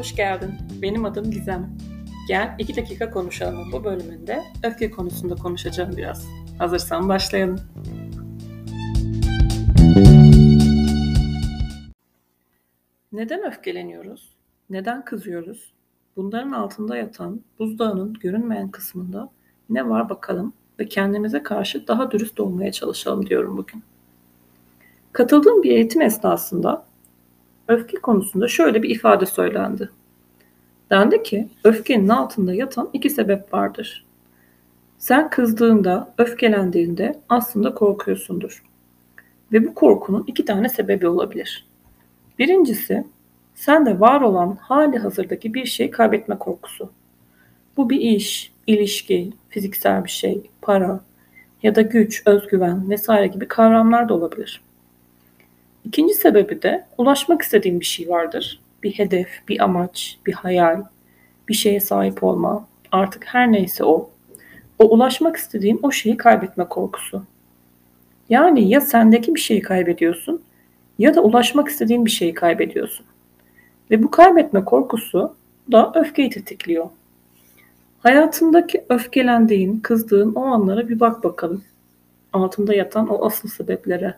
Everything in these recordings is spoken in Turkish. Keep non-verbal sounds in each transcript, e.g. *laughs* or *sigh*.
hoş geldin. Benim adım Gizem. Gel iki dakika konuşalım. Bu bölümünde öfke konusunda konuşacağım biraz. Hazırsan başlayalım. Neden öfkeleniyoruz? Neden kızıyoruz? Bunların altında yatan buzdağının görünmeyen kısmında ne var bakalım ve kendimize karşı daha dürüst olmaya çalışalım diyorum bugün. Katıldığım bir eğitim esnasında öfke konusunda şöyle bir ifade söylendi. Dendi ki öfkenin altında yatan iki sebep vardır. Sen kızdığında, öfkelendiğinde aslında korkuyorsundur. Ve bu korkunun iki tane sebebi olabilir. Birincisi, sende var olan hali hazırdaki bir şey kaybetme korkusu. Bu bir iş, ilişki, fiziksel bir şey, para ya da güç, özgüven vesaire gibi kavramlar da olabilir. İkinci sebebi de ulaşmak istediğim bir şey vardır. Bir hedef, bir amaç, bir hayal, bir şeye sahip olma, artık her neyse o. O ulaşmak istediğim o şeyi kaybetme korkusu. Yani ya sendeki bir şeyi kaybediyorsun ya da ulaşmak istediğin bir şeyi kaybediyorsun. Ve bu kaybetme korkusu da öfkeyi tetikliyor. Hayatındaki öfkelendiğin, kızdığın o anlara bir bak bakalım. Altında yatan o asıl sebeplere.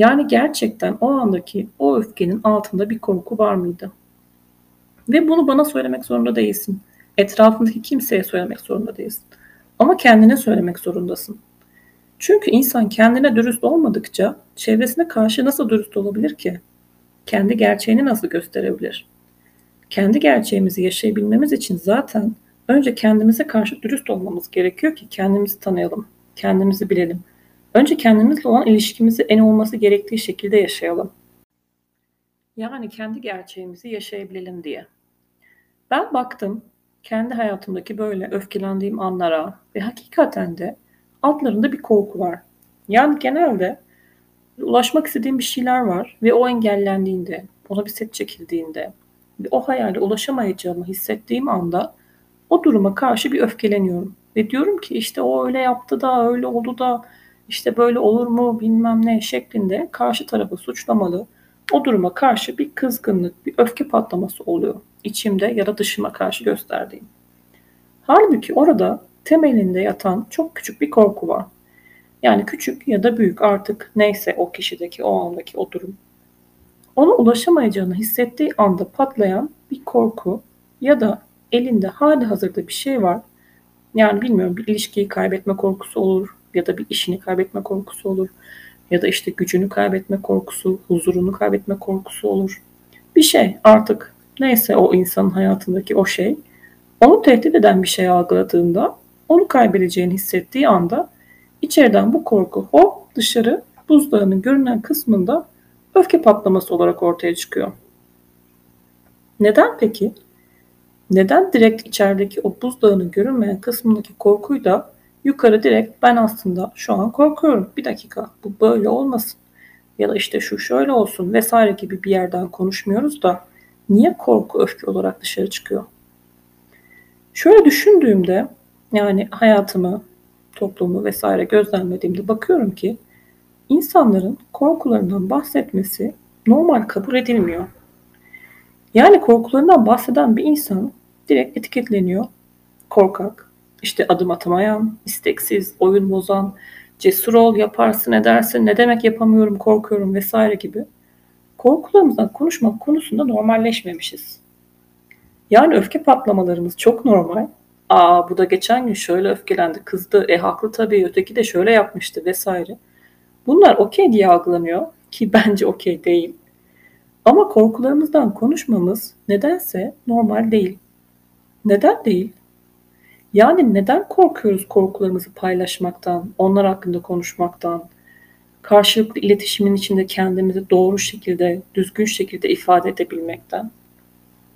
Yani gerçekten o andaki o öfkenin altında bir korku var mıydı? Ve bunu bana söylemek zorunda değilsin. Etrafındaki kimseye söylemek zorunda değilsin. Ama kendine söylemek zorundasın. Çünkü insan kendine dürüst olmadıkça çevresine karşı nasıl dürüst olabilir ki? Kendi gerçeğini nasıl gösterebilir? Kendi gerçeğimizi yaşayabilmemiz için zaten önce kendimize karşı dürüst olmamız gerekiyor ki kendimizi tanıyalım, kendimizi bilelim. Önce kendimizle olan ilişkimizi en olması gerektiği şekilde yaşayalım. Yani kendi gerçeğimizi yaşayabilelim diye. Ben baktım kendi hayatımdaki böyle öfkelendiğim anlara ve hakikaten de altlarında bir korku var. Yani genelde ulaşmak istediğim bir şeyler var ve o engellendiğinde, ona bir set çekildiğinde ve o hayale ulaşamayacağımı hissettiğim anda o duruma karşı bir öfkeleniyorum. Ve diyorum ki işte o öyle yaptı da öyle oldu da işte böyle olur mu bilmem ne şeklinde karşı tarafı suçlamalı. O duruma karşı bir kızgınlık, bir öfke patlaması oluyor. içimde ya da dışıma karşı gösterdiğim. Halbuki orada temelinde yatan çok küçük bir korku var. Yani küçük ya da büyük artık neyse o kişideki o andaki o durum. Ona ulaşamayacağını hissettiği anda patlayan bir korku ya da elinde hali hazırda bir şey var. Yani bilmiyorum bir ilişkiyi kaybetme korkusu olur, ya da bir işini kaybetme korkusu olur ya da işte gücünü kaybetme korkusu, huzurunu kaybetme korkusu olur. Bir şey artık neyse o insanın hayatındaki o şey onu tehdit eden bir şey algıladığında onu kaybedeceğini hissettiği anda içeriden bu korku hop dışarı buzdağının görünen kısmında öfke patlaması olarak ortaya çıkıyor. Neden peki? Neden direkt içerideki o buzdağının görünmeyen kısmındaki korkuyu da yukarı direkt ben aslında şu an korkuyorum. Bir dakika bu böyle olmasın. Ya da işte şu şöyle olsun vesaire gibi bir yerden konuşmuyoruz da niye korku öfke olarak dışarı çıkıyor? Şöyle düşündüğümde yani hayatımı, toplumu vesaire gözlemlediğimde bakıyorum ki insanların korkularından bahsetmesi normal kabul edilmiyor. Yani korkularından bahseden bir insan direkt etiketleniyor. Korkak, işte adım atamayan, isteksiz, oyun bozan, cesur ol, yaparsın, edersin, ne demek yapamıyorum, korkuyorum vesaire gibi korkularımızdan konuşmak konusunda normalleşmemişiz. Yani öfke patlamalarımız çok normal. Aa bu da geçen gün şöyle öfkelendi, kızdı, e haklı tabii, öteki de şöyle yapmıştı vesaire. Bunlar okey diye algılanıyor ki *laughs* bence okey değil. Ama korkularımızdan konuşmamız nedense normal değil. Neden değil? Yani neden korkuyoruz korkularımızı paylaşmaktan, onlar hakkında konuşmaktan, karşılıklı iletişimin içinde kendimizi doğru şekilde, düzgün şekilde ifade edebilmekten?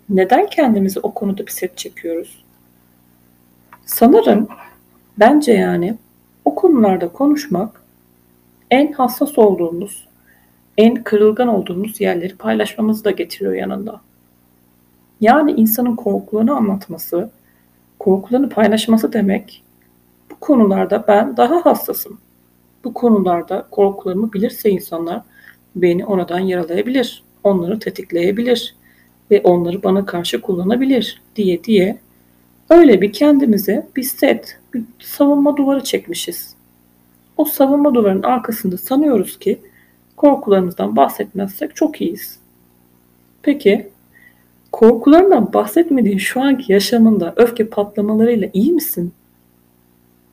Neden kendimizi o konuda bir set çekiyoruz? Sanırım bence yani o konularda konuşmak en hassas olduğumuz, en kırılgan olduğumuz yerleri paylaşmamızı da getiriyor yanında. Yani insanın korkularını anlatması, korkularını paylaşması demek bu konularda ben daha hassasım. Bu konularda korkularımı bilirse insanlar beni oradan yaralayabilir. Onları tetikleyebilir. ve onları bana karşı kullanabilir diye diye öyle bir kendimize bir set, bir savunma duvarı çekmişiz. O savunma duvarının arkasında sanıyoruz ki korkularımızdan bahsetmezsek çok iyiyiz. Peki korkularından bahsetmediğin şu anki yaşamında öfke patlamalarıyla iyi misin?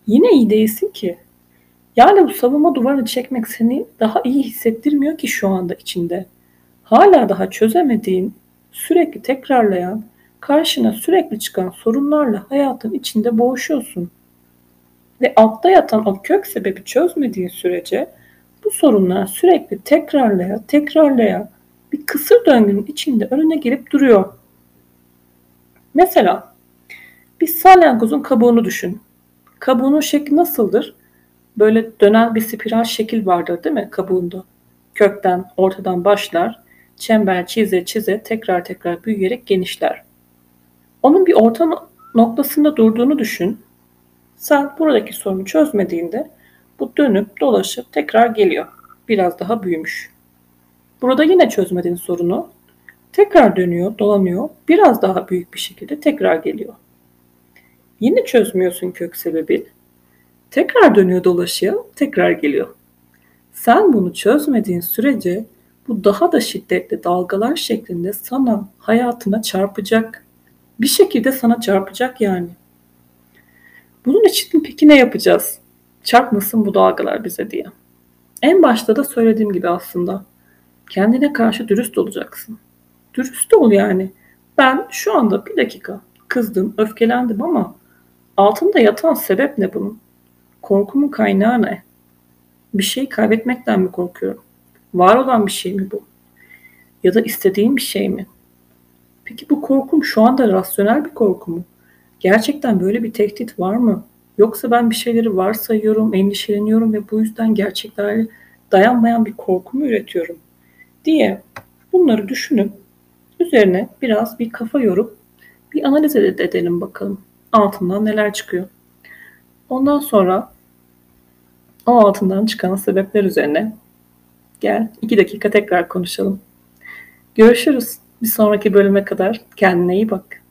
Yine iyi değilsin ki. Yani bu savunma duvarını çekmek seni daha iyi hissettirmiyor ki şu anda içinde. Hala daha çözemediğin, sürekli tekrarlayan, karşına sürekli çıkan sorunlarla hayatın içinde boğuşuyorsun. Ve altta yatan o kök sebebi çözmediğin sürece bu sorunlar sürekli tekrarlaya tekrarlaya kısır döngünün içinde önüne gelip duruyor. Mesela bir salyangozun kabuğunu düşün. Kabuğunun şekli nasıldır? Böyle dönen bir spiral şekil vardır değil mi kabuğunda? Kökten, ortadan başlar, çember çize çize tekrar tekrar büyüyerek genişler. Onun bir orta noktasında durduğunu düşün. Sen buradaki sorunu çözmediğinde bu dönüp dolaşıp tekrar geliyor. Biraz daha büyümüş. Burada yine çözmediğin sorunu tekrar dönüyor, dolanıyor. Biraz daha büyük bir şekilde tekrar geliyor. Yine çözmüyorsun kök sebebi. Tekrar dönüyor, dolaşıyor, tekrar geliyor. Sen bunu çözmediğin sürece bu daha da şiddetli dalgalar şeklinde sana, hayatına çarpacak. Bir şekilde sana çarpacak yani. Bunun için peki ne yapacağız? Çarpmasın bu dalgalar bize diye. En başta da söylediğim gibi aslında kendine karşı dürüst olacaksın. Dürüst ol yani. Ben şu anda bir dakika kızdım, öfkelendim ama altında yatan sebep ne bunun? Korkumun kaynağı ne? Bir şey kaybetmekten mi korkuyorum? Var olan bir şey mi bu? Ya da istediğim bir şey mi? Peki bu korkum şu anda rasyonel bir korku mu? Gerçekten böyle bir tehdit var mı? Yoksa ben bir şeyleri varsayıyorum, endişeleniyorum ve bu yüzden gerçeklerle dayanmayan bir korku mu üretiyorum? Diye bunları düşünüp üzerine biraz bir kafa yorup bir analiz edelim bakalım. Altından neler çıkıyor. Ondan sonra o altından çıkan sebepler üzerine gel iki dakika tekrar konuşalım. Görüşürüz. Bir sonraki bölüme kadar kendine iyi bak.